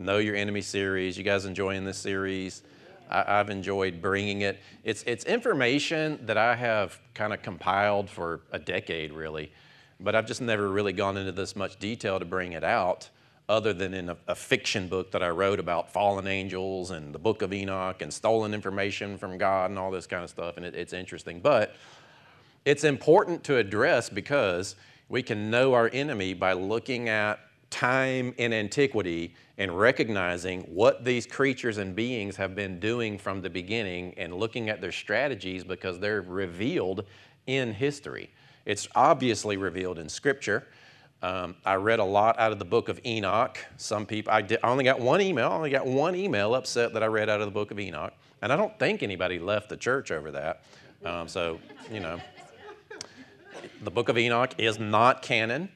Know Your Enemy series. You guys enjoying this series? I, have enjoyed bringing it. It's, it's information that I have kind of compiled for a decade, really, but I've just never really gone into this much detail to bring it out, other than in a, a fiction book that I wrote about fallen angels and the book of Enoch and stolen information from God and all this kind of stuff, and it, it's interesting. But it's important to address because we can know our enemy by looking at time in antiquity and recognizing what these creatures and beings have been doing from the beginning and looking at their strategies because they're revealed in history. It's obviously revealed in Scripture. Um, I read a lot out of the book of Enoch. Some people, I, did, I only got one email. I only got one email upset that I read out of the book of Enoch. And I don't think anybody left the church over that. Um, so, you know, the book of Enoch is not canon,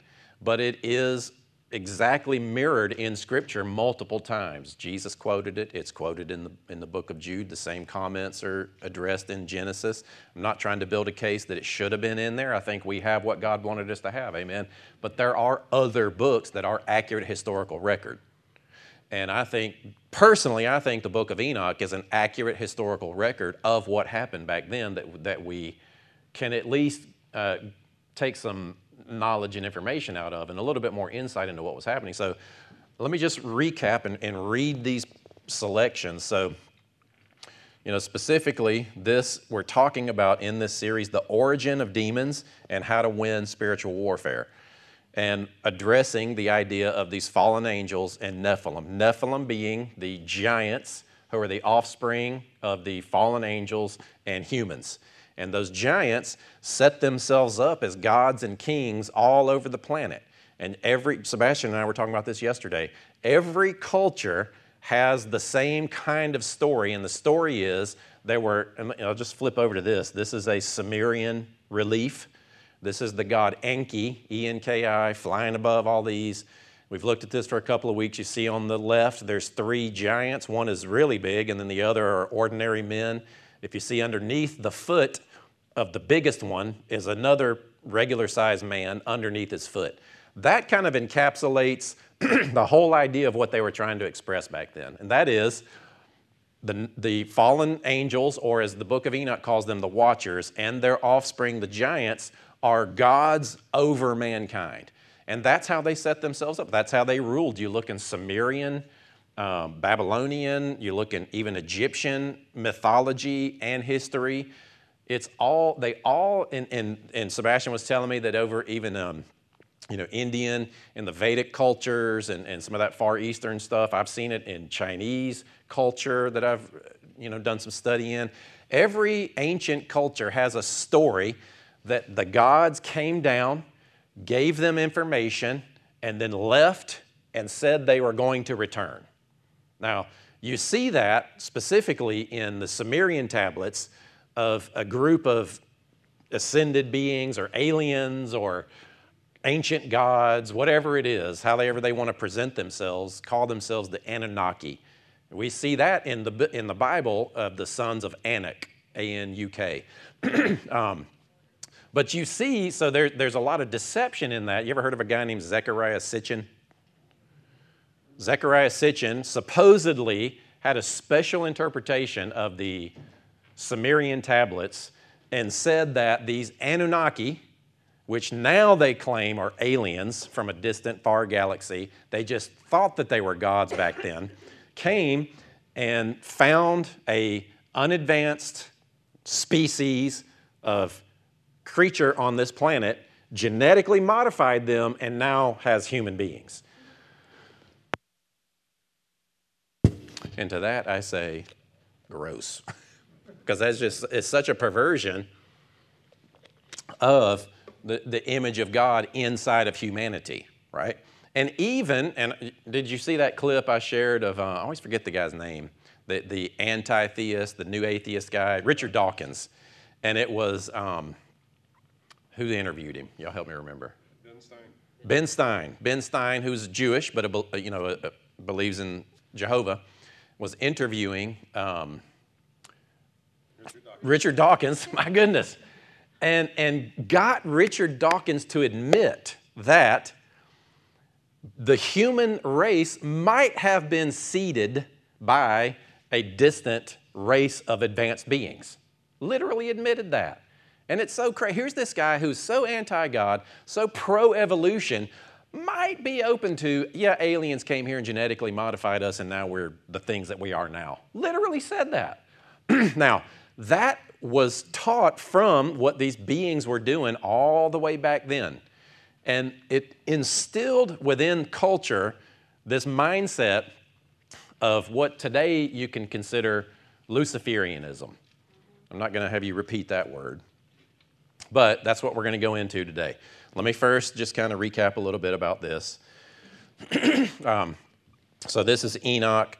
but it is exactly mirrored in Scripture multiple times. Jesus quoted it, it's quoted in the, in the book of Jude. The same comments are addressed in Genesis. I'm not trying to build a case that it should have been in there. I think we have what God wanted us to have, amen. But there are other books that are accurate historical record. And I think, personally, I think the book of Enoch is an accurate historical record of what happened back then that, that we can at least uh, take some knowledge and information out of and a little bit more insight into what was happening. So let me just recap and, and read these selections. So, you know, specifically, this we're talking about in this series the origin of demons and how to win spiritual warfare, and addressing the idea of these fallen angels and Nephilim. Nephilim being the giants who are the offspring of the fallen angels and humans. And those giants set themselves up as gods and kings all over the planet. And every, Sebastian and I were talking about this yesterday, every culture has the same kind of story. And the story is there were, I'll just flip over to this. This is a Sumerian relief. This is the god Enki, E N K I, flying above all these. We've looked at this for a couple of weeks. You see on the left, there's three giants. One is really big, and then the other are ordinary men. If you see underneath the foot of the biggest one is another regular sized man underneath his foot. That kind of encapsulates the whole idea of what they were trying to express back then. And that is the, the fallen angels, or as the book of Enoch calls them, the watchers, and their offspring, the giants, are gods over mankind. And that's how they set themselves up. That's how they ruled. You look in Sumerian um, Babylonian, you look in even Egyptian mythology and history. It's all, they all, and, and, and Sebastian was telling me that over even, um, you know, Indian and the Vedic cultures and, and some of that Far Eastern stuff, I've seen it in Chinese culture that I've, you know, done some study in. Every ancient culture has a story that the gods came down, gave them information, and then left and said they were going to return. Now, you see that specifically in the Sumerian tablets of a group of ascended beings or aliens or ancient gods, whatever it is, however they want to present themselves, call themselves the Anunnaki. We see that in the, in the Bible of the sons of Anak, A N U K. um, but you see, so there, there's a lot of deception in that. You ever heard of a guy named Zecharia Sitchin? Zecharia Sitchin supposedly had a special interpretation of the Sumerian tablets and said that these Anunnaki, which now they claim are aliens from a distant far galaxy, they just thought that they were gods back then, came and found a unadvanced species of creature on this planet, genetically modified them, and now has human beings. And to that I say, gross. Because that's just, it's such a perversion of the, the image of God inside of humanity, right? And even, and did you see that clip I shared of, uh, I always forget the guy's name, the, the anti theist, the new atheist guy, Richard Dawkins. And it was, um, who interviewed him? Y'all help me remember. Ben Stein. Ben Stein. Ben Stein, who's Jewish but a, you know a, a believes in Jehovah, was interviewing um, Richard Dawkins. Richard Dawkins. My goodness, and and got Richard Dawkins to admit that the human race might have been seeded by a distant race of advanced beings. Literally admitted that. And it's so crazy. Here's this guy who's so anti God, so pro evolution, might be open to, yeah, aliens came here and genetically modified us, and now we're the things that we are now. Literally said that. now, that was taught from what these beings were doing all the way back then. And it instilled within culture this mindset of what today you can consider Luciferianism. I'm not going to have you repeat that word, but that's what we're going to go into today. Let me first just kind of recap a little bit about this. um, so, this is Enoch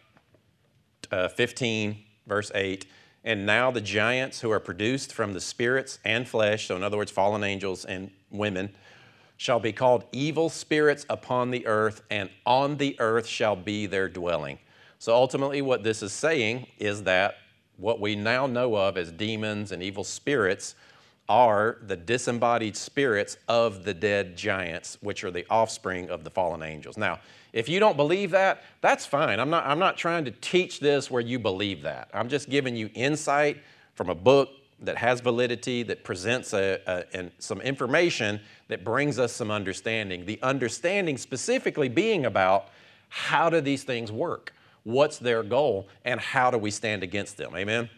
uh, 15, verse 8. And now the giants who are produced from the spirits and flesh, so in other words, fallen angels and women, shall be called evil spirits upon the earth, and on the earth shall be their dwelling. So ultimately, what this is saying is that what we now know of as demons and evil spirits are the disembodied spirits of the dead giants, which are the offspring of the fallen angels. Now, if you don't believe that, that's fine. I'm not, I'm not trying to teach this where you believe that. I'm just giving you insight from a book that has validity, that presents a, a, some information that brings us some understanding. The understanding specifically being about how do these things work? What's their goal? And how do we stand against them? Amen?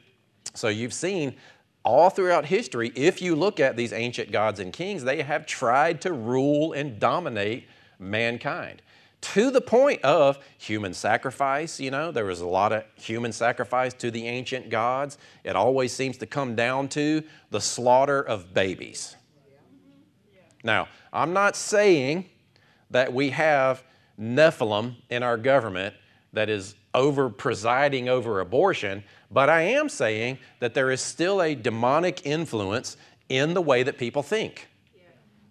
So you've seen all throughout history, if you look at these ancient gods and kings, they have tried to rule and dominate mankind to the point of human sacrifice. You know, there was a lot of human sacrifice to the ancient gods. It always seems to come down to the slaughter of babies. Now, I'm not saying that we have Nephilim in our government that is over presiding over abortion, but I am saying that there is still a demonic influence in the way that people think.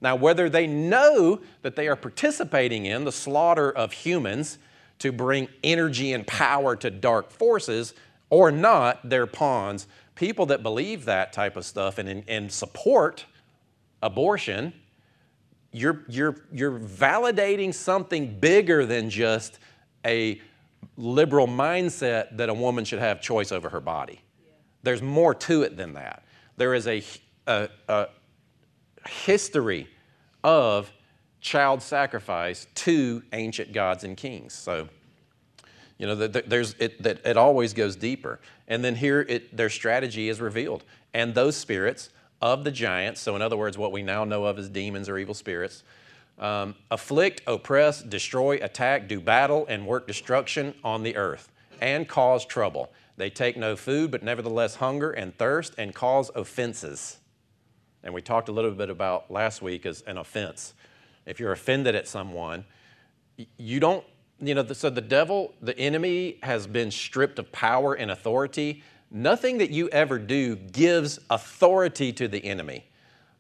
Now, whether they know that they are participating in the slaughter of humans to bring energy and power to dark forces or not, they're pawns. People that believe that type of stuff and, and support abortion, you're, you're, you're validating something bigger than just a liberal mindset that a woman should have choice over her body. There's more to it than that. There is a, a, a history of child sacrifice to ancient gods and kings. So, you know, there's, it, that it always goes deeper. And then here, it, their strategy is revealed. And those spirits of the giants, so in other words, what we now know of as demons or evil spirits, um, afflict, oppress, destroy, attack, do battle, and work destruction on the earth, and cause trouble. They take no food, but nevertheless hunger and thirst, and cause offenses and we talked a little bit about last week as an offense. If you're offended at someone, you don't, you know, so the devil, the enemy has been stripped of power and authority. Nothing that you ever do gives authority to the enemy,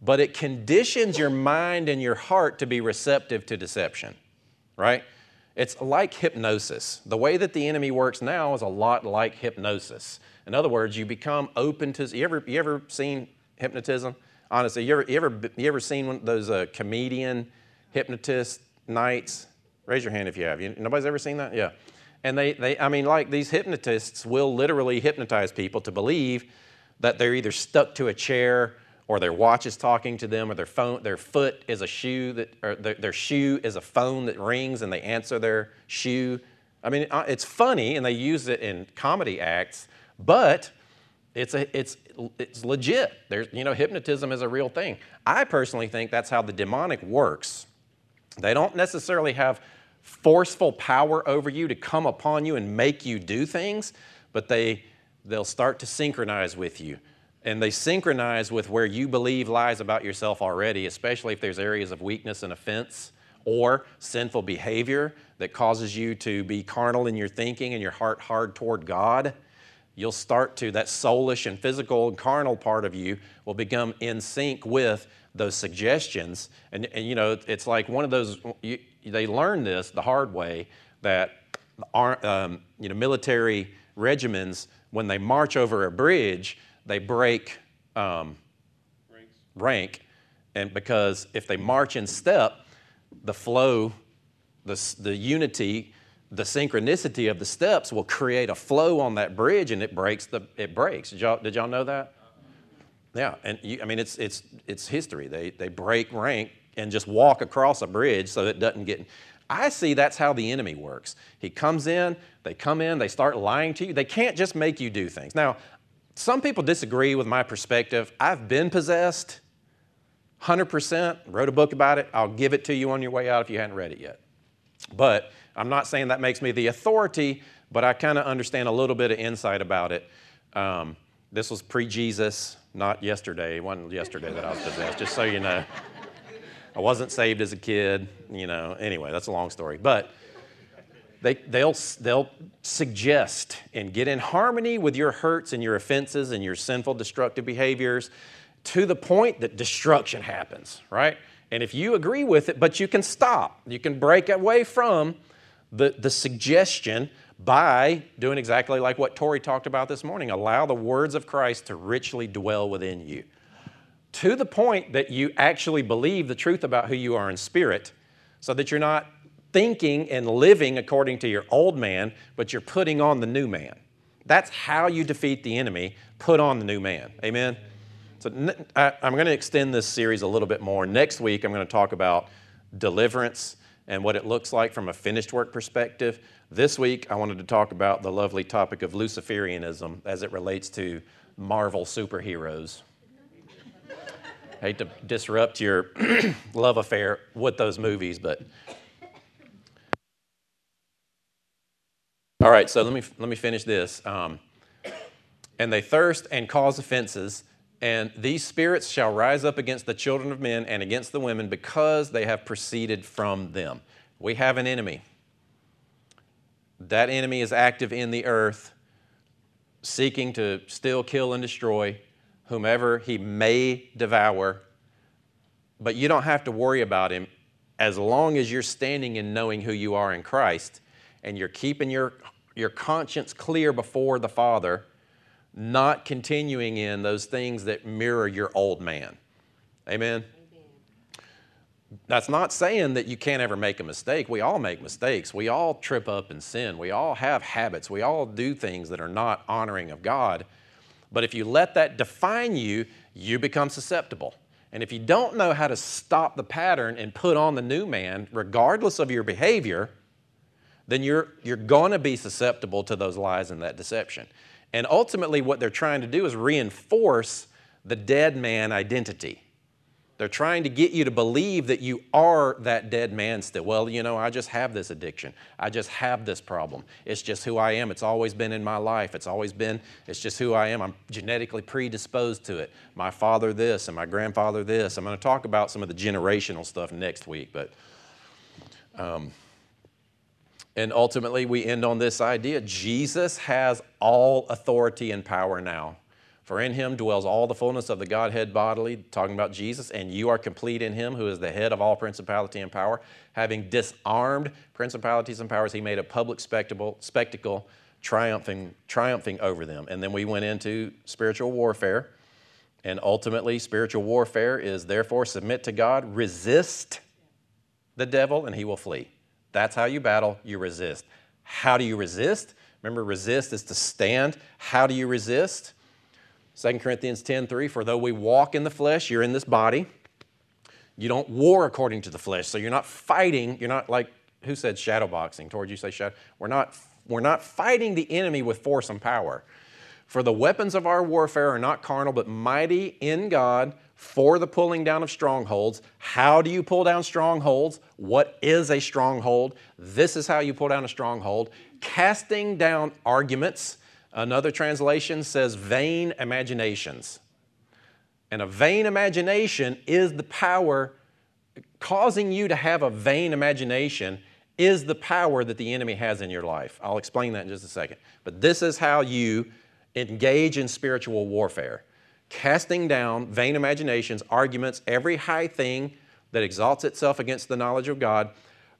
but it conditions your mind and your heart to be receptive to deception, right? It's like hypnosis. The way that the enemy works now is a lot like hypnosis. In other words, you become open to. You ever, you ever seen hypnotism? honestly, you ever, you ever, you ever seen one, those uh, comedian hypnotist nights? Raise your hand if you have. You, nobody's ever seen that? Yeah. And they, they, I mean, like these hypnotists will literally hypnotize people to believe that they're either stuck to a chair or their watch is talking to them or their phone, their foot is a shoe that, or their, their shoe is a phone that rings and they answer their shoe. I mean, uh, it's funny and they use it in comedy acts, but it's, a, it's, it's legit. There's, you know, hypnotism is a real thing. I personally think that's how the demonic works. They don't necessarily have forceful power over you to come upon you and make you do things, but they, they'll start to synchronize with you. And they synchronize with where you believe lies about yourself already, especially if there's areas of weakness and offense or sinful behavior that causes you to be carnal in your thinking and your heart hard toward God, you'll start to, that soulish and physical and carnal part of you will become in sync with those suggestions. And, and you know, it's like one of those, you, they learn this the hard way that um, you know, military regiments, when they march over a bridge, they break um, rank. And because if they march in step, the flow, the, the unity, the synchronicity of the steps will create a flow on that bridge and it breaks the it breaks. Did y'all, did y'all know that? Yeah, and you, I mean it's it's it's history. They they break rank and just walk across a bridge so it doesn't get I see that's how the enemy works. He comes in, they come in, they start lying to you. They can't just make you do things. Now, some people disagree with my perspective. I've been possessed 100%, wrote a book about it. I'll give it to you on your way out if you hadn't read it yet. But I'm not saying that makes me the authority, but I kind of understand a little bit of insight about it. Um, this was pre Jesus, not yesterday. It wasn't yesterday that I was possessed, just so you know. I wasn't saved as a kid, you know. Anyway, that's a long story. But they, they'll, they'll suggest and get in harmony with your hurts and your offenses and your sinful, destructive behaviors to the point that destruction happens, right? And if you agree with it, but you can stop, you can break away from the, the suggestion by doing exactly like what Tori talked about this morning. Allow the words of Christ to richly dwell within you to the point that you actually believe the truth about who you are in spirit, so that you're not thinking and living according to your old man, but you're putting on the new man. That's how you defeat the enemy. Put on the new man. Amen? So I'm going to extend this series a little bit more. Next week, I'm going to talk about deliverance and what it looks like from a finished work perspective. This week, I wanted to talk about the lovely topic of Luciferianism as it relates to Marvel superheroes hate to disrupt your love affair with those movies, but. All right, so let me, let me finish this. Um, and they thirst and cause offenses, and these spirits shall rise up against the children of men and against the women because they have proceeded from them. We have an enemy. That enemy is active in the earth, seeking to still kill and destroy whomever he may devour, but you don't have to worry about him as long as you're standing and knowing who you are in Christ and you're keeping your, your conscience clear before the Father, not continuing in those things that mirror your old man. Amen? That's not saying that you can't ever make a mistake. We all make mistakes. We all trip up and sin. We all have habits. We all do things that are not honoring of God. But if you let that define you, you become susceptible. And if you don't know how to stop the pattern and put on the new man, regardless of your behavior, then you're, you're going to be susceptible to those lies and that deception. And ultimately, what they're trying to do is reinforce the dead man identity. They're trying to get you to believe that you are that dead man still. Well, you know, I just have this addiction. I just have this problem. It's just who I am. It's always been in my life. It's always been, it's just who I am. I'm genetically predisposed to it. My father this and my grandfather this. I'm going to talk about some of the generational stuff next week, but. Um, and ultimately, we end on this idea Jesus has all authority and power now. For in him dwells all the fullness of the Godhead bodily, talking about Jesus, and you are complete in him, who is the head of all principality and power. Having disarmed principalities and powers, he made a public spectacle, spectacle triumphing, triumphing over them. And then we went into spiritual warfare. And ultimately, spiritual warfare is therefore submit to God, resist the devil, and he will flee. That's how you battle, you resist. How do you resist? Remember, resist is to stand. How do you resist? 2 Corinthians 10 3, for though we walk in the flesh, you're in this body. You don't war according to the flesh. So you're not fighting, you're not like, who said shadow boxing? You say shadow? We're not, we're not fighting the enemy with force and power. For the weapons of our warfare are not carnal, but mighty in God for the pulling down of strongholds. How do you pull down strongholds? What is a stronghold? This is how you pull down a stronghold. Casting down arguments Another translation says vain imaginations. And a vain imagination is the power causing you to have a vain imagination is the power that the enemy has in your life. I'll explain that in just a second. But this is how you engage in spiritual warfare casting down vain imaginations, arguments, every high thing that exalts itself against the knowledge of God,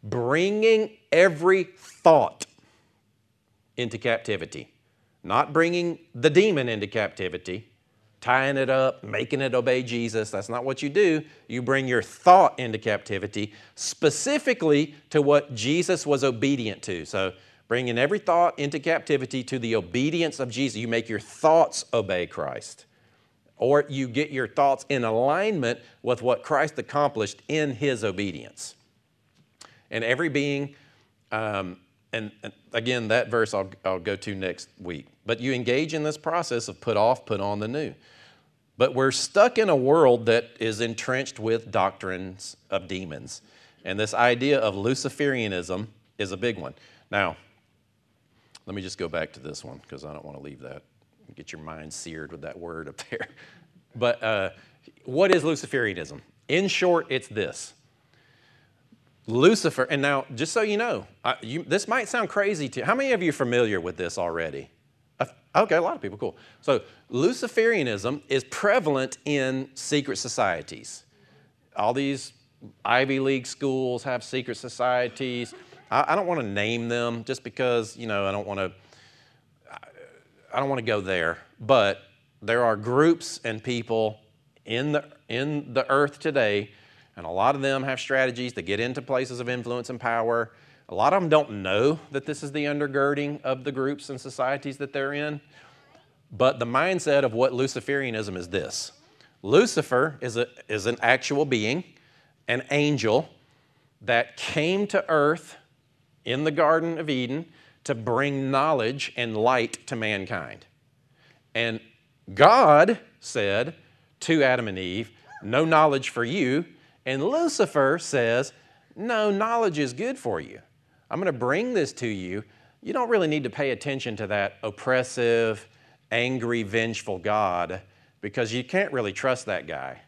bringing every thought into captivity. Not bringing the demon into captivity, tying it up, making it obey Jesus. That's not what you do. You bring your thought into captivity, specifically to what Jesus was obedient to. So, bringing every thought into captivity to the obedience of Jesus. You make your thoughts obey Christ. Or you get your thoughts in alignment with what Christ accomplished in his obedience. And every being, um, and, and, again, that verse I'll, I'll go to next week. But you engage in this process of put off, put on the new. But we're stuck in a world that is entrenched with doctrines of demons. And this idea of Luciferianism is a big one. Now, let me just go back to this one because I don't want to leave that. Get your mind seared with that word up there. But uh, what is Luciferianism? In short, it's this Lucifer, and now just so you know, I, you, this might sound crazy to you. How many of you are familiar with this already? Okay, a lot of people, cool. So, Luciferianism is prevalent in secret societies. All these Ivy League schools have secret societies. I, I don't want to name them just because, you know, I don't want to. I don't want to go there, but there are groups and people in the, in the earth today and a lot of them have strategies to get into places of influence and power. A lot of them don't know that this is the undergirding of the groups and societies that they're in. But the mindset of what Luciferianism is this Lucifer is, a, is an actual being, an angel that came to earth in the Garden of Eden to bring knowledge and light to mankind. And God said to Adam and Eve, No knowledge for you, and Lucifer says, No, knowledge is good for you. I'm going to bring this to you. You don't really need to pay attention to that oppressive, angry, vengeful God because you can't really trust that guy.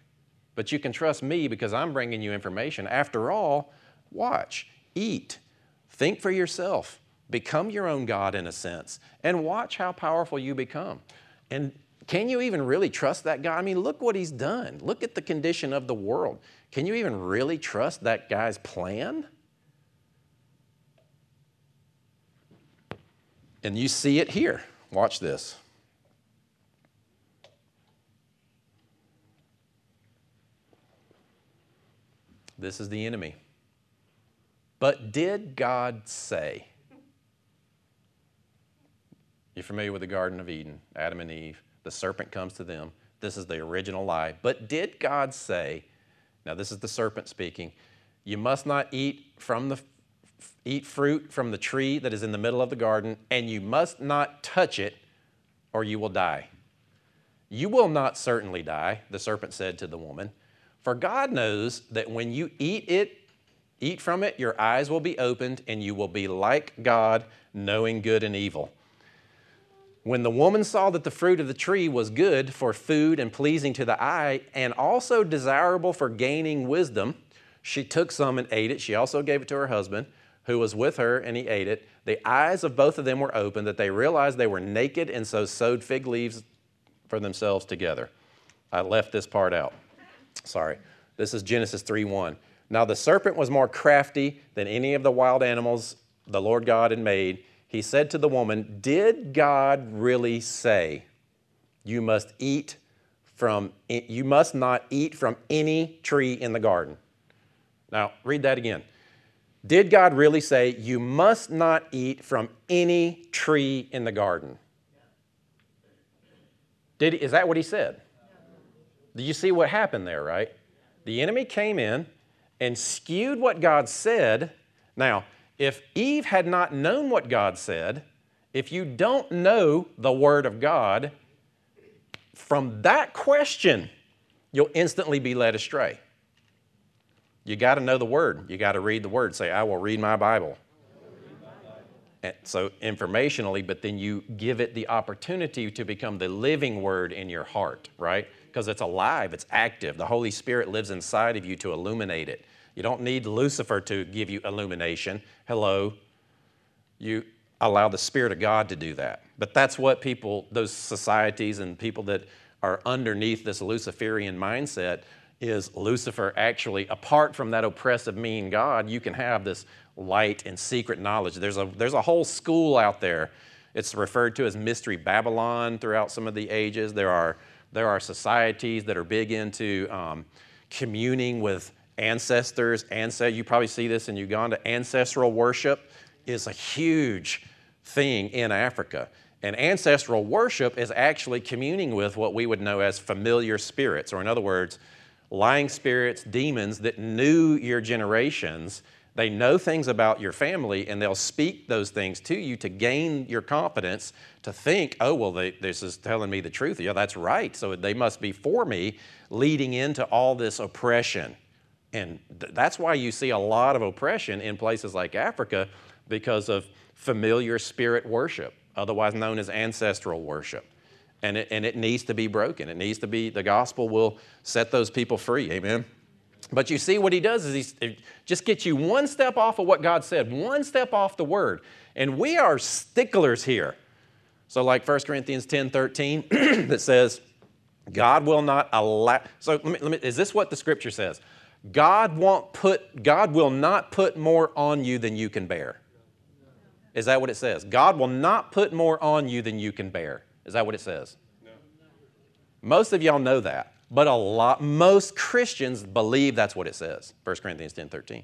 But you can trust me because I'm bringing you information. After all, watch, eat, think for yourself, become your own God in a sense, and watch how powerful you become. And can you even really trust that guy? I mean, look what he's done. Look at the condition of the world. Can you even really trust that guy's plan? And you see it here. Watch this. This is the enemy. But did God say? You're familiar with the Garden of Eden, Adam and Eve. The serpent comes to them. This is the original lie. But did God say, now this is the serpent speaking, you must not eat from the eat fruit from the tree that is in the middle of the garden, and you must not touch it, or you will die. You will not certainly die, the serpent said to the woman, for God knows that when you eat it, eat from it, your eyes will be opened, and you will be like God, knowing good and evil. When the woman saw that the fruit of the tree was good for food and pleasing to the eye, and also desirable for gaining wisdom, she took some and ate it. She also gave it to her husband, who was with her, and he ate it. The eyes of both of them were open, that they realized they were naked, and so sewed fig leaves for themselves together. I left this part out. Sorry. This is Genesis 3 1. Now the serpent was more crafty than any of the wild animals the Lord God had made he said to the woman, Did God really say, You must eat from, you must not eat from any tree in the garden? Now, read that again. Did God really say, You must not eat from any tree in the garden? Did, is that what he said? Do you see what happened there, right? The enemy came in and skewed what God said. Now, if Eve had not known what God said, if you don't know the Word of God, from that question, you'll instantly be led astray. You got to know the Word. You got to read the Word. Say, I will read my Bible. And so, informationally, but then you give it the opportunity to become the living Word in your heart, right? Because it's alive, it's active. The Holy Spirit lives inside of you to illuminate it. You don't need Lucifer to give you illumination. Hello. You allow the Spirit of God to do that. But that's what people, those societies and people that are underneath this Luciferian mindset, is Lucifer actually, apart from that oppressive, mean God, you can have this light and secret knowledge. There's a, there's a whole school out there. It's referred to as Mystery Babylon throughout some of the ages. There are, there are societies that are big into um, communing with ancestors. Ancest- you probably see this in Uganda. Ancestral worship is a huge thing in Africa. And ancestral worship is actually communing with what we would know as familiar spirits, or in other words, lying spirits, demons that knew your generations. They know things about your family and they'll speak those things to you to gain your confidence to think, oh, well, they, this is telling me the truth. Yeah, that's right. So they must be for me, leading into all this oppression. And th- that's why you see a lot of oppression in places like Africa because of familiar spirit worship, otherwise known as ancestral worship and it, and it needs to be broken. It needs to be, the gospel will set those people free. Amen. But you see, what he does is he just gets you one step off of what God said, one step off the word. And we are sticklers here. So, like 1 Corinthians 10 13, that says, God will not allow. So, let me, let me, is this what the scripture says? God won't put, God will not put more on you than you can bear. Is that what it says? God will not put more on you than you can bear. Is that what it says? No. Most of y'all know that, but a lot, most Christians believe that's what it says. 1 Corinthians 10 13.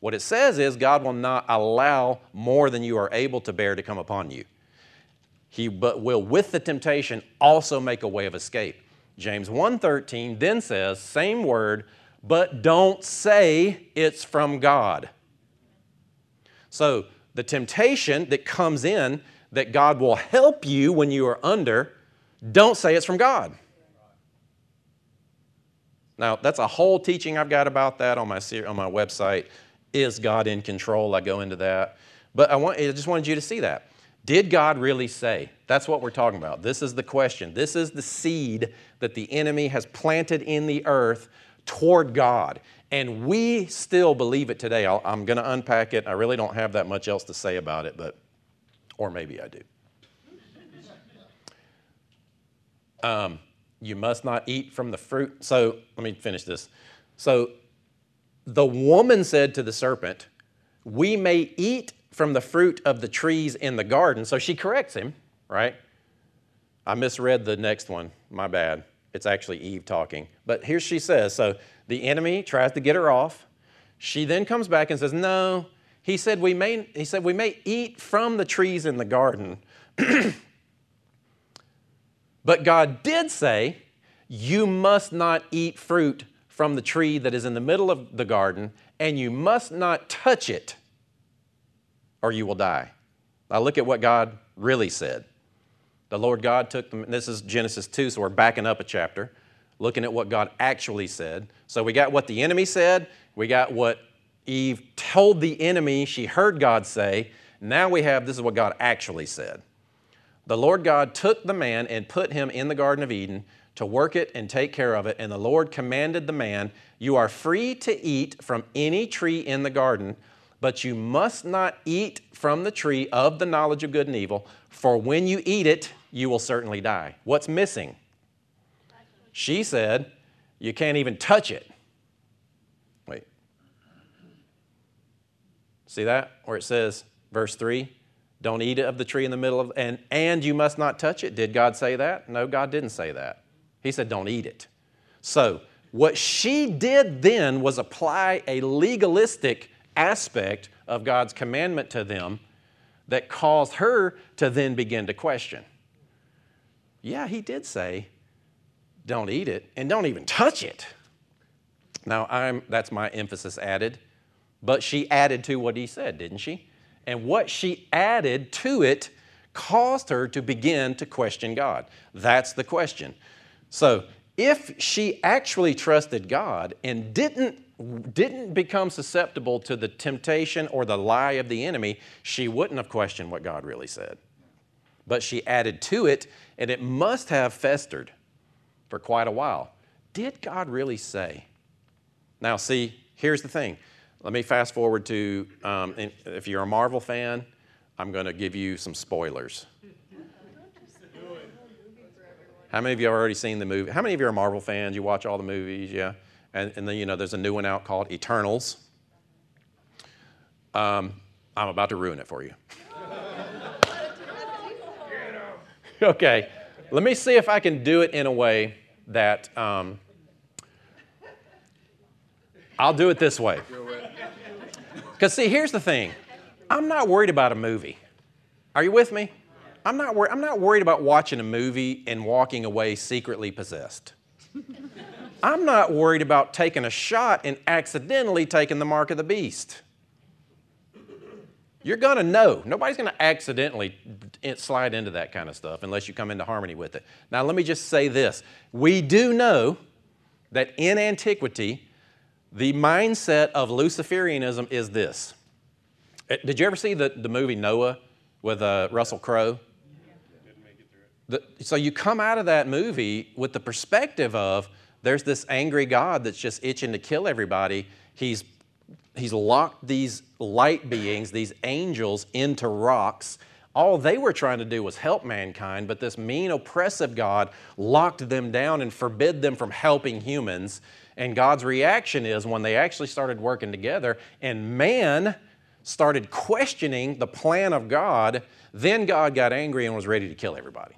What it says is God will not allow more than you are able to bear to come upon you. He but will with the temptation also make a way of escape. James 1:13 then says, same word, but don't say it's from God. So the temptation that comes in that God will help you when you are under, don't say it's from God. Now, that's a whole teaching I've got about that on my, on my website. Is God in control? I go into that. But I, want, I just wanted you to see that. Did God really say? That's what we're talking about. This is the question. This is the seed that the enemy has planted in the earth toward God. And we still believe it today. i am going to unpack it. I really don't have that much else to say about it, but or maybe I do. Um, you must not eat from the fruit. So let me finish this. So the woman said to the serpent, We may eat from the fruit of the trees in the garden. So she corrects him, right? I misread the next one. My bad. It's actually Eve talking. But here she says so the enemy tries to get her off. She then comes back and says, No, he said, we may, he said, we may eat from the trees in the garden. but God did say, You must not eat fruit from the tree that is in the middle of the garden, and you must not touch it, or you will die. Now look at what God really said. The Lord God took them, this is Genesis 2, so we're backing up a chapter, looking at what God actually said. So we got what the enemy said, we got what Eve told the enemy, she heard God say, now we have this is what God actually said. The Lord God took the man and put him in the Garden of Eden to work it and take care of it. And the Lord commanded the man, You are free to eat from any tree in the garden, but you must not eat from the tree of the knowledge of good and evil, for when you eat it, you will certainly die. What's missing? She said, You can't even touch it. Wait. See that? Where it says, verse 3, don't eat of the tree in the middle of, and, and you must not touch it. Did God say that? No, God didn't say that. He said, don't eat it. So, what she did then was apply a legalistic aspect of God's commandment to them that caused her to then begin to question. Yeah, he did say, don't eat it and don't even touch it. Now, I'm, that's my emphasis added. But she added to what he said, didn't she? And what she added to it caused her to begin to question God. That's the question. So, if she actually trusted God and didn't didn't become susceptible to the temptation or the lie of the enemy, she wouldn't have questioned what God really said. But she added to it, and it must have festered for quite a while. Did God really say? Now, see, here's the thing. Let me fast forward to um, if you're a Marvel fan, I'm going to give you some spoilers. How many of you have already seen the movie? How many of you are Marvel fans? You watch all the movies, yeah? And, and then, you know, there's a new one out called Eternals. Um, I'm about to ruin it for you. okay, let me see if I can do it in a way that um, I'll do it this way. Because, see, here's the thing I'm not worried about a movie. Are you with me? I'm not, wor- I'm not worried about watching a movie and walking away secretly possessed. I'm not worried about taking a shot and accidentally taking the mark of the beast. You're going to know. Nobody's going to accidentally slide into that kind of stuff unless you come into harmony with it. Now, let me just say this. We do know that in antiquity, the mindset of Luciferianism is this. Eh, did you ever see the, the movie Noah with uh, Russell Crowe? So you come out of that movie with the perspective of there's this angry God that's just itching to kill everybody. He's, he's locked these light beings, these angels, into rocks. All they were trying to do was help mankind, but this mean, oppressive God locked them down and forbid them from helping humans. And God's reaction is when they actually started working together and man started questioning the plan of God, then God got angry and was ready to kill everybody.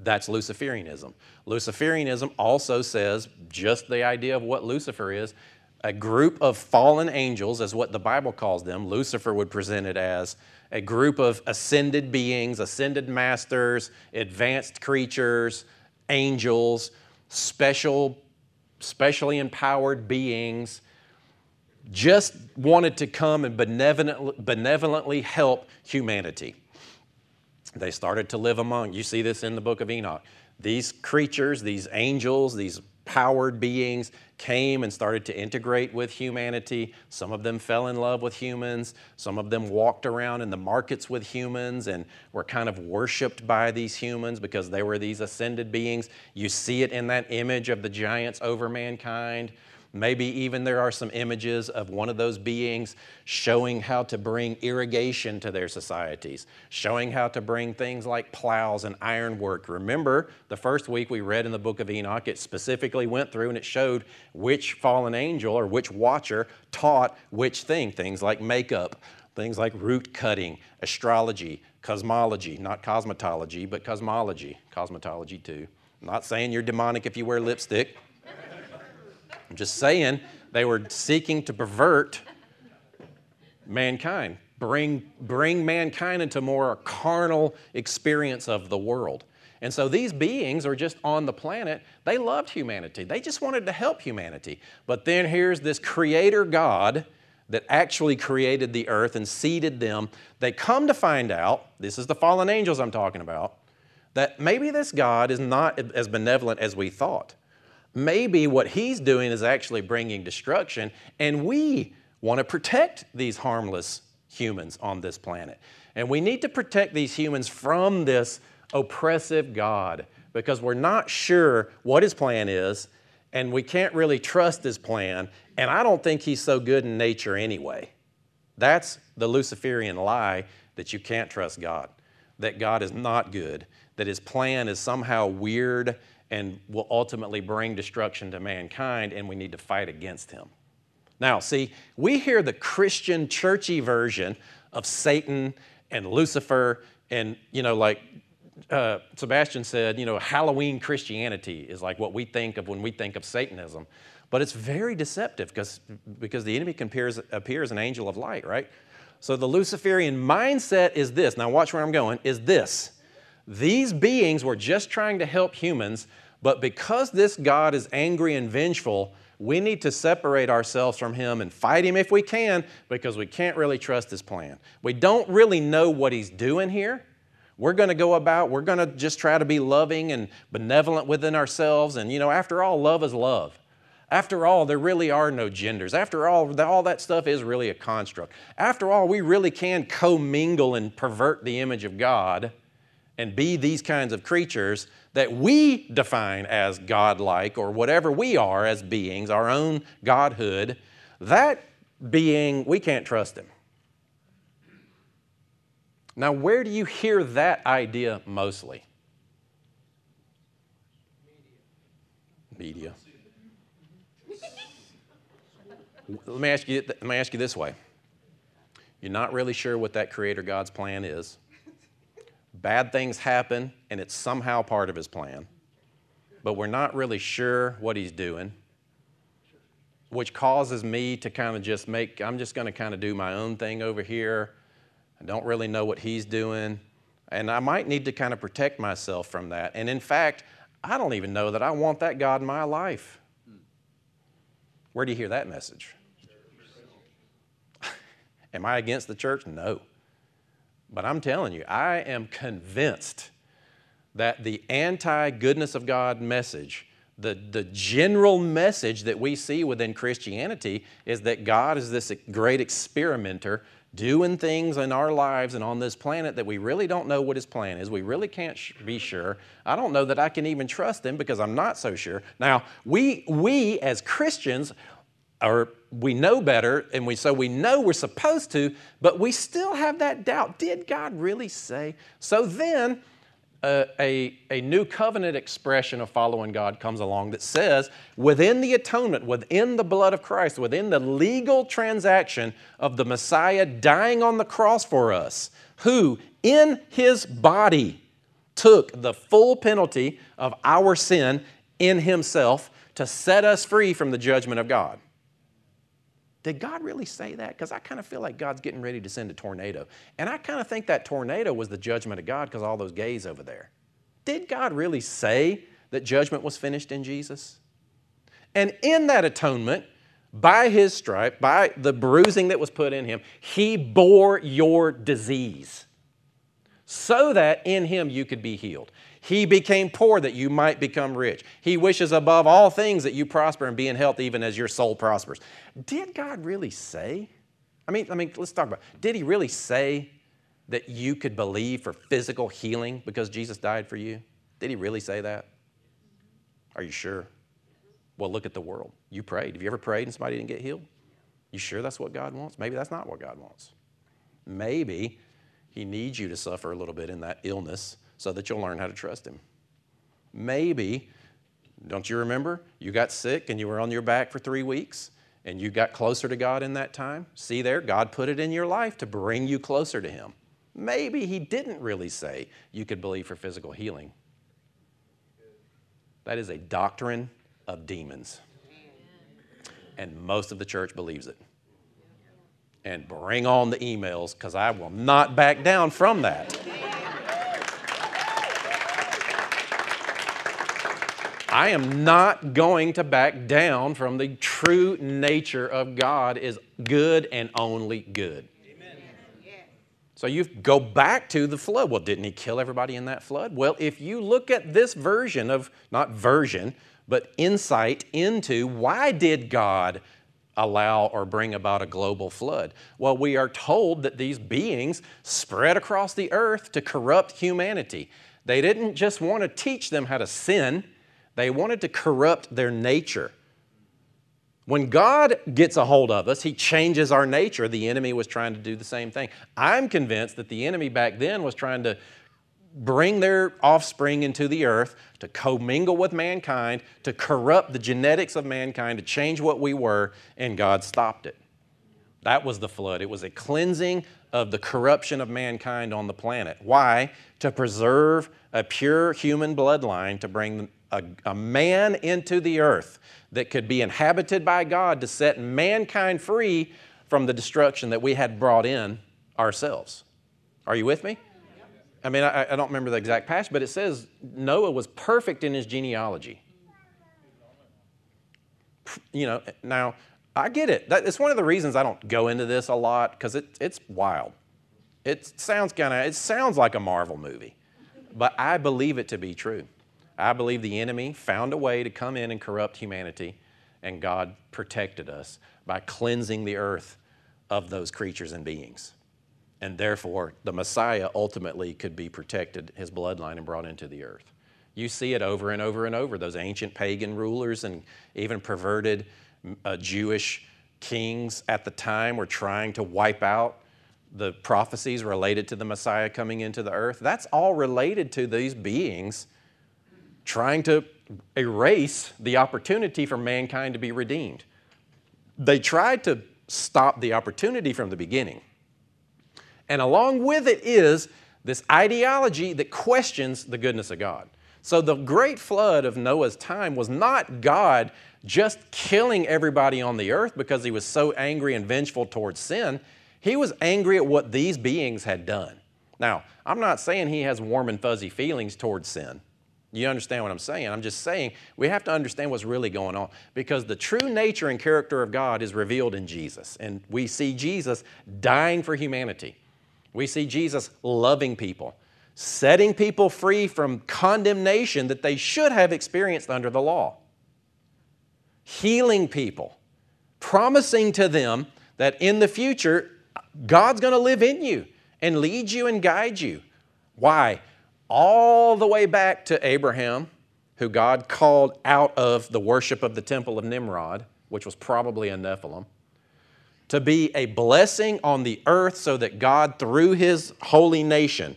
That's Luciferianism. Luciferianism also says just the idea of what Lucifer is a group of fallen angels, is what the Bible calls them. Lucifer would present it as a group of ascended beings, ascended masters, advanced creatures, angels, special, specially empowered beings, just wanted to come and benevolently help humanity. They started to live among. You see this in the book of Enoch. These creatures, these angels, these powered beings came and started to integrate with humanity. Some of them fell in love with humans. Some of them walked around in the markets with humans and were kind of worshiped by these humans because they were these ascended beings. You see it in that image of the giants over mankind. Maybe even there are some images of one of those beings showing how to bring irrigation to their societies, showing how to bring things like plows and ironwork. Remember, the first week we read in the book of Enoch, it specifically went through and it showed which fallen angel or which watcher taught which thing, things like makeup, things like root cutting, astrology, cosmology, not cosmetology, but cosmology, cosmetology too. I'm not saying you're demonic if you wear lipstick. I'm just saying they were seeking to pervert mankind, bring, bring mankind into more a carnal experience of the world. And so these beings are just on the planet. They loved humanity. They just wanted to help humanity. But then here's this creator God that actually created the earth and seeded them. They come to find out, this is the fallen angels I'm talking about, that maybe this God is not as benevolent as we thought maybe what he's doing is actually bringing destruction, and we want to protect these harmless humans on this planet. And we need to protect these humans from this oppressive God because we're not sure what his plan is, and we can't really trust his plan. And I don't think he's so good in nature anyway. That's the Luciferian lie that you can't trust God, that God is not good, that his plan is somehow weird and will ultimately bring destruction to mankind, and we need to fight against him. Now, see, we hear the Christian churchy version of Satan and Lucifer, and, you know, like uh, Sebastian said, you know, Halloween Christianity is like what we think of when we think of Satanism. But it's very deceptive because, because the enemy can appear, appear as an angel of light, right? So the Luciferian mindset is this. Now, watch where I'm going, is this these beings were just trying to help humans, but because this God is angry and vengeful, we need to separate ourselves from him and fight him if we can because we can't really trust his plan. We don't really know what he's doing here. We're going to go about, we're going to just try to be loving and benevolent within ourselves. And, you know, after all, love is love. After all, there really are no genders. After all, all that stuff is really a construct. After all, we really can commingle and pervert the image of God and be these kinds of creatures that we define as godlike or whatever we are as beings, our own godhood. That being, we can't trust him. Now, where do you hear that idea mostly? Media. Let me ask you, let me ask you this way. You're not really sure what that Creator God's plan is. Bad things happen, and it's somehow part of His plan, but we're not really sure what He's doing, which causes me to kind of just make, I'm just going to kind of do my own thing over here. I don't really know what He's doing, and I might need to kind of protect myself from that. And in fact, I don't even know that I want that God in my life. Where do you hear that message? Am I against the church? No. But I'm telling you, I am convinced that the anti goodness of God message, the, the general message that we see within Christianity, is that God is this great experimenter doing things in our lives and on this planet that we really don't know what his plan is. We really can't sh- be sure. I don't know that I can even trust him because I'm not so sure. Now, we, we as Christians or we know better and we so we know we're supposed to but we still have that doubt. Did god really say? So then uh, a, a new covenant expression of following god comes along that says within the atonement within the blood of christ within the legal transaction of the messiah dying on the cross for us who in his body took the full penalty of our sin in himself to set us free from the judgment of god did God really say that? Because I kind of feel like God's getting ready to send a tornado. And I kind of think that tornado was the judgment of God because all those gays over there. Did God really say that judgment was finished in Jesus? And in that atonement, by his stripe, by the bruising that was put in him, he bore your disease so that in him you could be healed. He became poor that you might become rich. He wishes above all things that you prosper and be in health even as your soul prospers. Did God really say? I mean, I mean, let's talk about. Did he really say that you could believe for physical healing because Jesus died for you? Did he really say that? Are you sure? Well, look at the world. You prayed. Have you ever prayed and somebody didn't get healed? You sure that's what God wants? Maybe that's not what God wants. Maybe he needs you to suffer a little bit in that illness so that you'll learn how to trust Him. Maybe, don't you remember? You got sick and you were on your back for three weeks and you got closer to God in that time. See there, God put it in your life to bring you closer to Him. Maybe He didn't really say you could believe for physical healing. That is a doctrine of demons. And most of the church believes it. And bring on the emails because I will not back down from that. I am not going to back down from the true nature of God is good and only good. So you go back to the flood. Well, didn't he kill everybody in that flood? Well, if you look at this version of, not version, but insight into why did God allow or bring about a global flood? Well, we are told that these beings spread across the earth to corrupt humanity. They didn't just want to teach them how to sin they wanted to corrupt their nature. When God gets a hold of us, He changes our nature. The enemy was trying to do the same thing. I'm convinced that the enemy back then was trying to bring their offspring into the earth to commingle with mankind, to corrupt the genetics of mankind, to change what we were, and God stopped it. That was the flood. It was a cleansing of the corruption of mankind on the planet. Why? To preserve a pure human bloodline to bring a, a man into the earth that could be inhabited by God to set mankind free from the destruction that we had brought in ourselves. Are you with me? I mean, I, I, don't remember the exact passage, but it says Noah was perfect in his genealogy. You know, now I get it. That, it's one of the reasons I don't go into this a lot because it, it's wild. It sounds kind of, it sounds like a Marvel movie, but I believe it to be true. I believe the enemy found a way to come in and corrupt humanity, and God protected us by cleansing the earth of those creatures and beings. And therefore, the Messiah ultimately could be protected, his bloodline, and brought into the earth. You see it over and over and over. Those ancient pagan rulers and even perverted uh, Jewish kings at the time were trying to wipe out the prophecies related to the Messiah coming into the earth. That's all related to these beings trying to erase the opportunity for mankind to be redeemed. They tried to stop the opportunity from the beginning. And along with it is this ideology that questions the goodness of God. So the great flood of Noah's time was not God just killing everybody on the earth because he was so angry and vengeful towards sin. He was angry at what these beings had done. Now, I'm not saying he has warm and fuzzy feelings towards sin. You understand what I'm saying? I'm just saying we have to understand what's really going on because the true nature and character of God is revealed in Jesus. And we see Jesus dying for humanity. We see Jesus loving people, setting people free from condemnation that they should have experienced under the law, healing people, promising to them that in the future, God's going to live in you and lead you and guide you. Why? All the way back to Abraham, who God called out of the worship of the temple of Nimrod, which was probably a Nephilim, to be a blessing on the earth so that God, through his holy nation,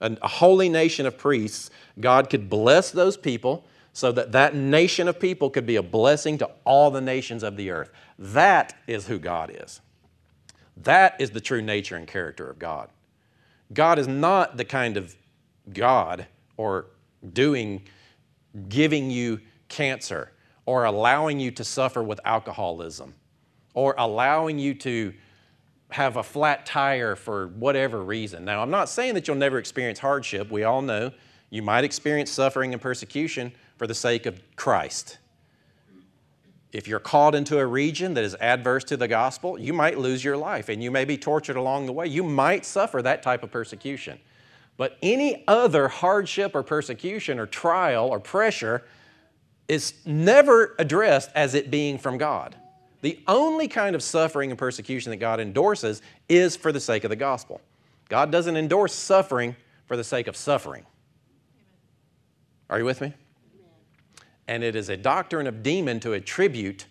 a holy nation of priests, God could bless those people so that that nation of people could be a blessing to all the nations of the earth. That is who God is. That is the true nature and character of God. God is not the kind of God or doing, giving you cancer or allowing you to suffer with alcoholism or allowing you to have a flat tire for whatever reason. Now, I'm not saying that you'll never experience hardship. We all know you might experience suffering and persecution for the sake of Christ. If you're called into a region that is adverse to the gospel, you might lose your life and you may be tortured along the way. You might suffer that type of persecution. But any other hardship or persecution or trial or pressure is never addressed as it being from God. The only kind of suffering and persecution that God endorses is for the sake of the gospel. God doesn't endorse suffering for the sake of suffering. Are you with me? And it is a doctrine of demon to attribute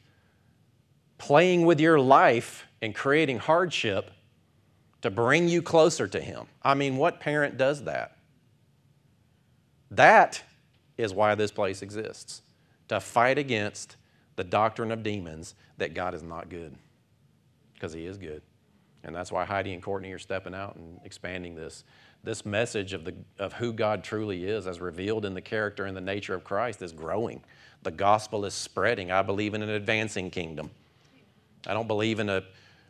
playing with your life and creating hardship to bring you closer to Him. I mean, what parent does that? That is why this place exists to fight against the doctrine of demons that God is not good, because He is good. And that's why Heidi and Courtney are stepping out and expanding this. This message of, the, of who God truly is, as revealed in the character and the nature of Christ, is growing. The gospel is spreading. I believe in an advancing kingdom. I don't believe in a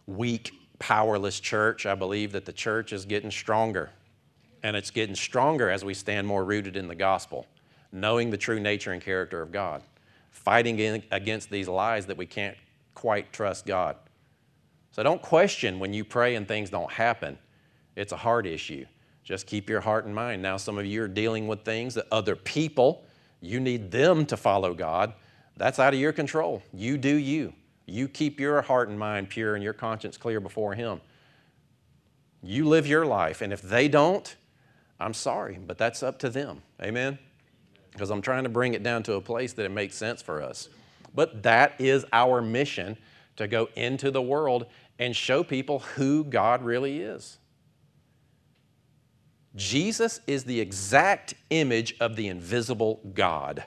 weak powerless church. I believe that the church is getting stronger. And it's getting stronger as we stand more rooted in the gospel, knowing the true nature and character of God, fighting against these lies that we can't quite trust God. So don't question when you pray and things don't happen. It's a heart issue. Just keep your heart in mind. Now, some of you are dealing with things that other people, you need them to follow God. That's out of your control. You do you. You keep your heart and mind pure and your conscience clear before Him. You live your life, and if they don't, I'm sorry, but that's up to them. Amen? Because I'm trying to bring it down to a place that it makes sense for us. But that is our mission to go into the world and show people who God really is. Jesus is the exact image of the invisible God.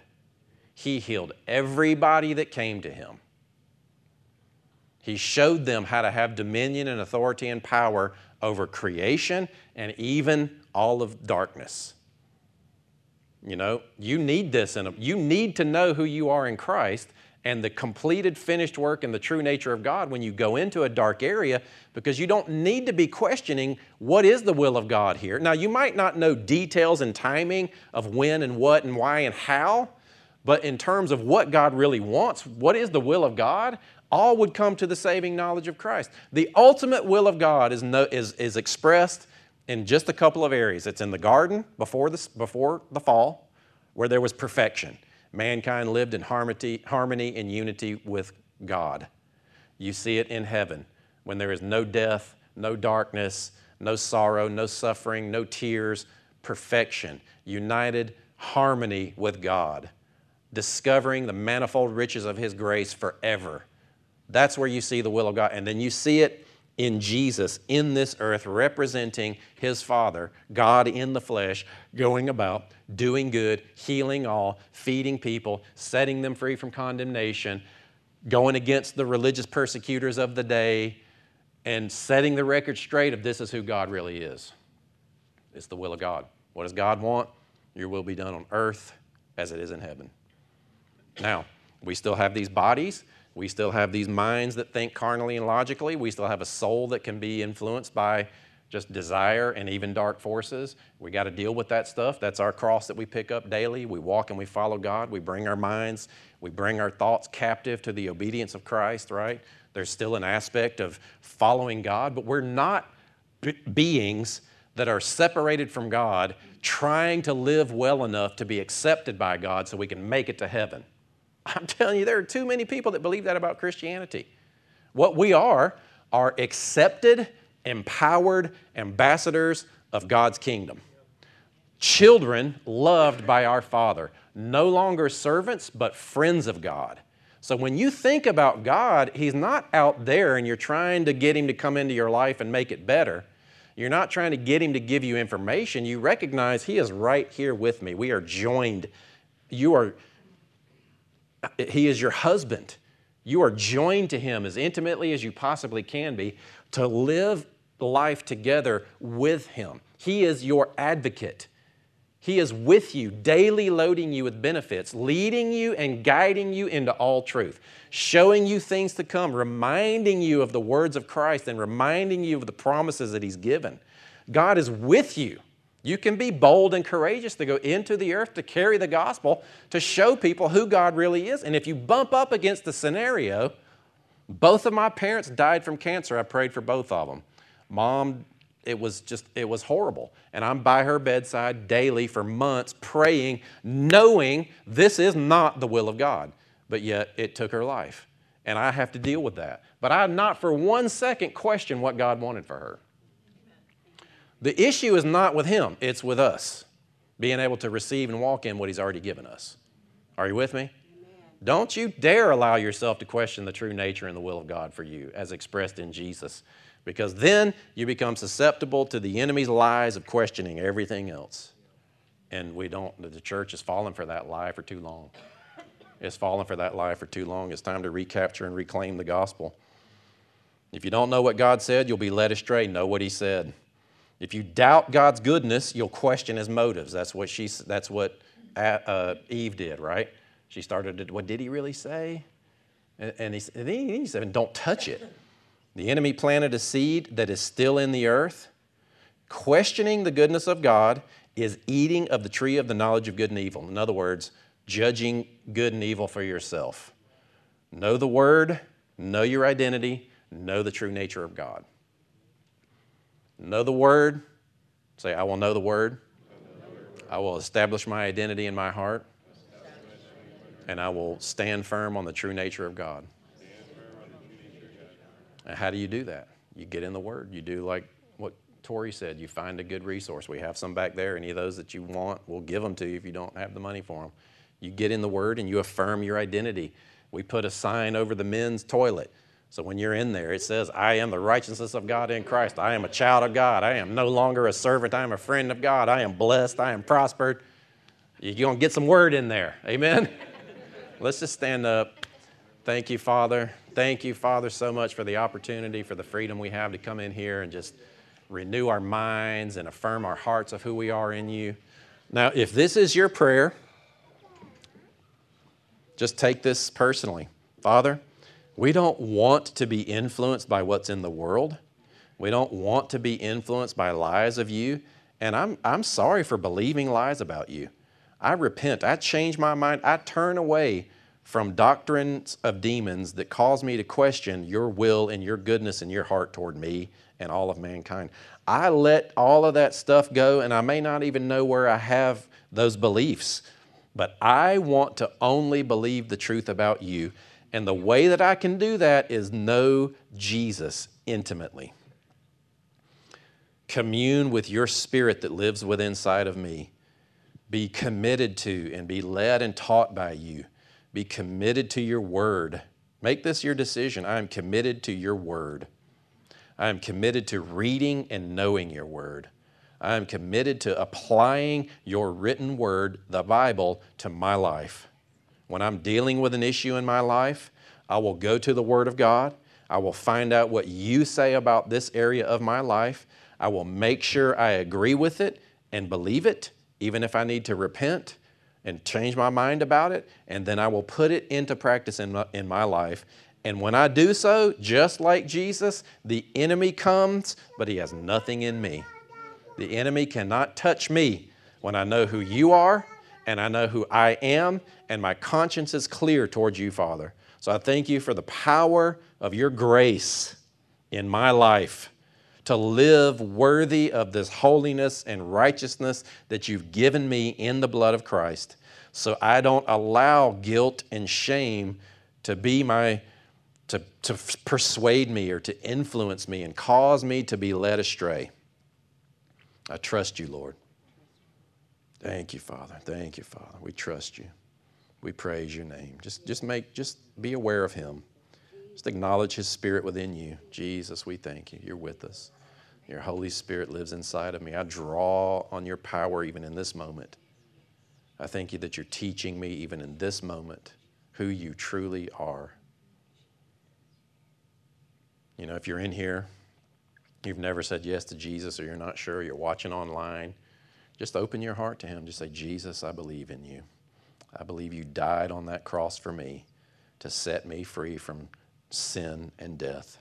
He healed everybody that came to him. He showed them how to have dominion and authority and power over creation and even all of darkness. You know, you need this and you need to know who you are in Christ and the completed finished work and the true nature of God when you go into a dark area because you don't need to be questioning what is the will of God here. Now, you might not know details and timing of when and what and why and how, but in terms of what God really wants, what is the will of God, all would come to the saving knowledge of Christ. The ultimate will of God is, no, is, is expressed in just a couple of areas. It's in the garden before the, before the fall, where there was perfection. Mankind lived in harmony, harmony and unity with God. You see it in heaven when there is no death, no darkness, no sorrow, no suffering, no tears, perfection, united harmony with God, discovering the manifold riches of His grace forever That's where you see the will of God. And then you see it in Jesus in this earth, representing his Father, God in the flesh, going about, doing good, healing all, feeding people, setting them free from condemnation, going against the religious persecutors of the day, and setting the record straight of this is who God really is. It's the will of God. What does God want? Your will be done on earth as it is in heaven. Now, we still have these bodies. We still have these minds that think carnally and logically. We still have a soul that can be influenced by just desire and even dark forces. We got to deal with that stuff. That's our cross that we pick up daily. We walk and we follow God. We bring our minds, we bring our thoughts captive to the obedience of Christ, right? There's still an aspect of following God, but we're not b- beings that are separated from God trying to live well enough to be accepted by God so we can make it to heaven. I'm telling you, there are too many people that believe that about Christianity. What we are are accepted, empowered ambassadors of God's kingdom. Children loved by our Father, no longer servants, but friends of God. So when you think about God, He's not out there and you're trying to get Him to come into your life and make it better. You're not trying to get Him to give you information. You recognize He is right here with me. We are joined. You are he is your husband. You are joined to Him as intimately as you possibly can be to live life together with Him. He is your advocate. He is with you, daily loading you with benefits, leading you and guiding you into all truth, showing you things to come, reminding you of the words of Christ and reminding you of the promises that He's given. God is with you. You can be bold and courageous to go into the earth to carry the gospel to show people who God really is. And if you bump up against the scenario, both of my parents died from cancer. I prayed for both of them. Mom, it was just, it was horrible. And I'm by her bedside daily for months praying, knowing this is not the will of God. But yet it took her life. And I have to deal with that. But I not for one second question what God wanted for her. The issue is not with him, it's with us being able to receive and walk in what he's already given us. Are you with me? Amen. Don't you dare allow yourself to question the true nature and the will of God for you as expressed in Jesus, because then you become susceptible to the enemy's lies of questioning everything else. And we don't, the church has fallen for that lie for too long. It's fallen for that lie for too long. It's time to recapture and reclaim the gospel. If you don't know what God said, you'll be led astray. Know what He said. If you doubt God's goodness, you'll question his motives. That's what, she, that's what uh, Eve did, right? She started to, what did he really say? And, and, he, and he said, don't touch it. The enemy planted a seed that is still in the earth. Questioning the goodness of God is eating of the tree of the knowledge of good and evil. In other words, judging good and evil for yourself. Know the word, know your identity, know the true nature of God. Know the Word. Say, I will know the Word. I will establish my identity in my heart. And I will stand firm on the true nature of God. And how do you do that? You get in the Word. You do like what Tori said. You find a good resource. We have some back there. Any of those that you want, we'll give them to you if you don't have the money for them. You get in the Word and you affirm your identity. We put a sign over the men's toilet so when you're in there, it says, I am the righteousness of God in Christ. I am a child of God. I am no longer a servant. I am a friend of God. I am blessed. I am prospered. You're going to get some word in there. Amen? Let's just stand up. Thank you, Father. Thank you, Father, so much for the opportunity, for the freedom we have to come in here and just renew our minds and affirm our hearts of who we are in you. Now, if this is your prayer, just take this personally. Father, we don't want to be influenced by what's in the world. We don't want to be influenced by lies of you. And I'm, I'm sorry for believing lies about you. I repent. I change my mind. I turn away from doctrines of demons that cause me to question your will and your goodness and your heart toward me and all of mankind. I let all of that stuff go, and I may not even know where I have those beliefs, but I want to only believe the truth about you and the way that I can do that is know Jesus intimately. Commune with your spirit that lives within inside of me. Be committed to and be led and taught by you. Be committed to your word Make this your decision. I am committed to your word. I am committed to reading and knowing your word. I am committed to applying your written word, the Bible, to my life. When I'm dealing with an issue in my life, I will go to the Word of God. I will find out what you say about this area of my life. I will make sure I agree with it and believe it, even if I need to repent and change my mind about it. And then I will put it into practice in my, in my life. And when I do so, just like Jesus, the enemy comes, but he has nothing in me. The enemy cannot touch me when I know who you are and I know who I am, and my conscience is clear towards you, Father. So I thank you for the power of your grace in my life to live worthy of this holiness and righteousness that you've given me in the blood of Christ. So I don't allow guilt and shame to be my to, to persuade me or to influence me and cause me to be led astray. I trust you, Lord. Thank you, Father. Thank you, Father. We trust you. We praise your name. Just, just make, just be aware of him. Just acknowledge his spirit within you. Jesus, we thank you. You're with us. Your Holy Spirit lives inside of me. I draw on your power even in this moment. I thank you that you're teaching me even in this moment who you truly are. You know, if you're in here you've never said yes to Jesus or you're not sure, you're watching online, just open your heart to Him. Just say, Jesus, I believe in you. I believe you died on that cross for me to set me free from sin and death.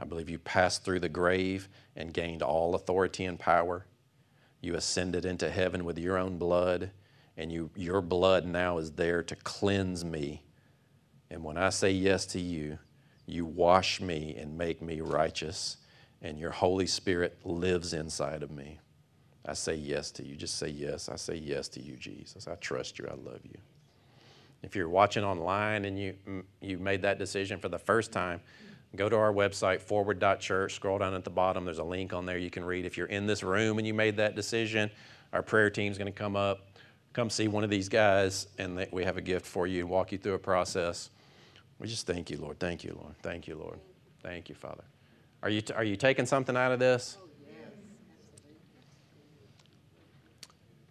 I believe you passed through the grave and gained all authority and power. You ascended into heaven with your own blood, and you, your blood now is there to cleanse me. And when I say yes to you, you wash me and make me righteous and your Holy Spirit lives inside of me. I say yes to you. Just say yes. I say yes to you, Jesus. I trust you. I love you. If you're watching online and you, you made that decision for the first time, go to our website, forward.church. Scroll down at the bottom. There's a link on there you can read. If you're in this room and you made that decision, our prayer team's going to come up. Come see one of these guys, and we have a gift for you and walk you through a process. We just thank you, Lord. Thank you, Lord. Thank you, Lord. Thank you, Father. Are you, are you taking something out of this?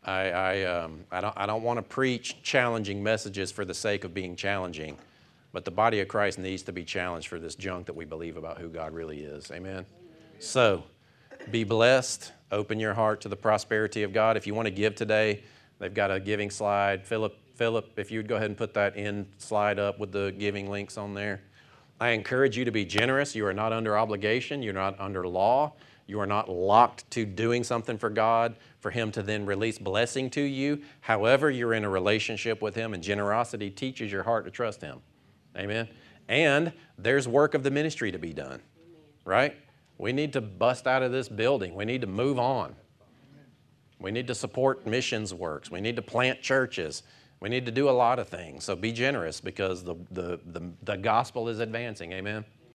I, I, um, I, don't, I don't want to preach challenging messages for the sake of being challenging, but the body of Christ needs to be challenged for this junk that we believe about who God really is. Amen? Amen. So, be blessed. Open your heart to the prosperity of God. If you want to give today, they've got a giving slide. Philip, Philip, if you would go ahead and put that in slide up with the giving links on there. I encourage you to be generous. You are not under obligation, you're not under law. You are not locked to doing something for God for Him to then release blessing to you. However, you're in a relationship with Him, and generosity teaches your heart to trust Him. Amen. And there's work of the ministry to be done, right? We need to bust out of this building. We need to move on. We need to support missions works. We need to plant churches. We need to do a lot of things. So be generous because the, the, the, the gospel is advancing. Amen.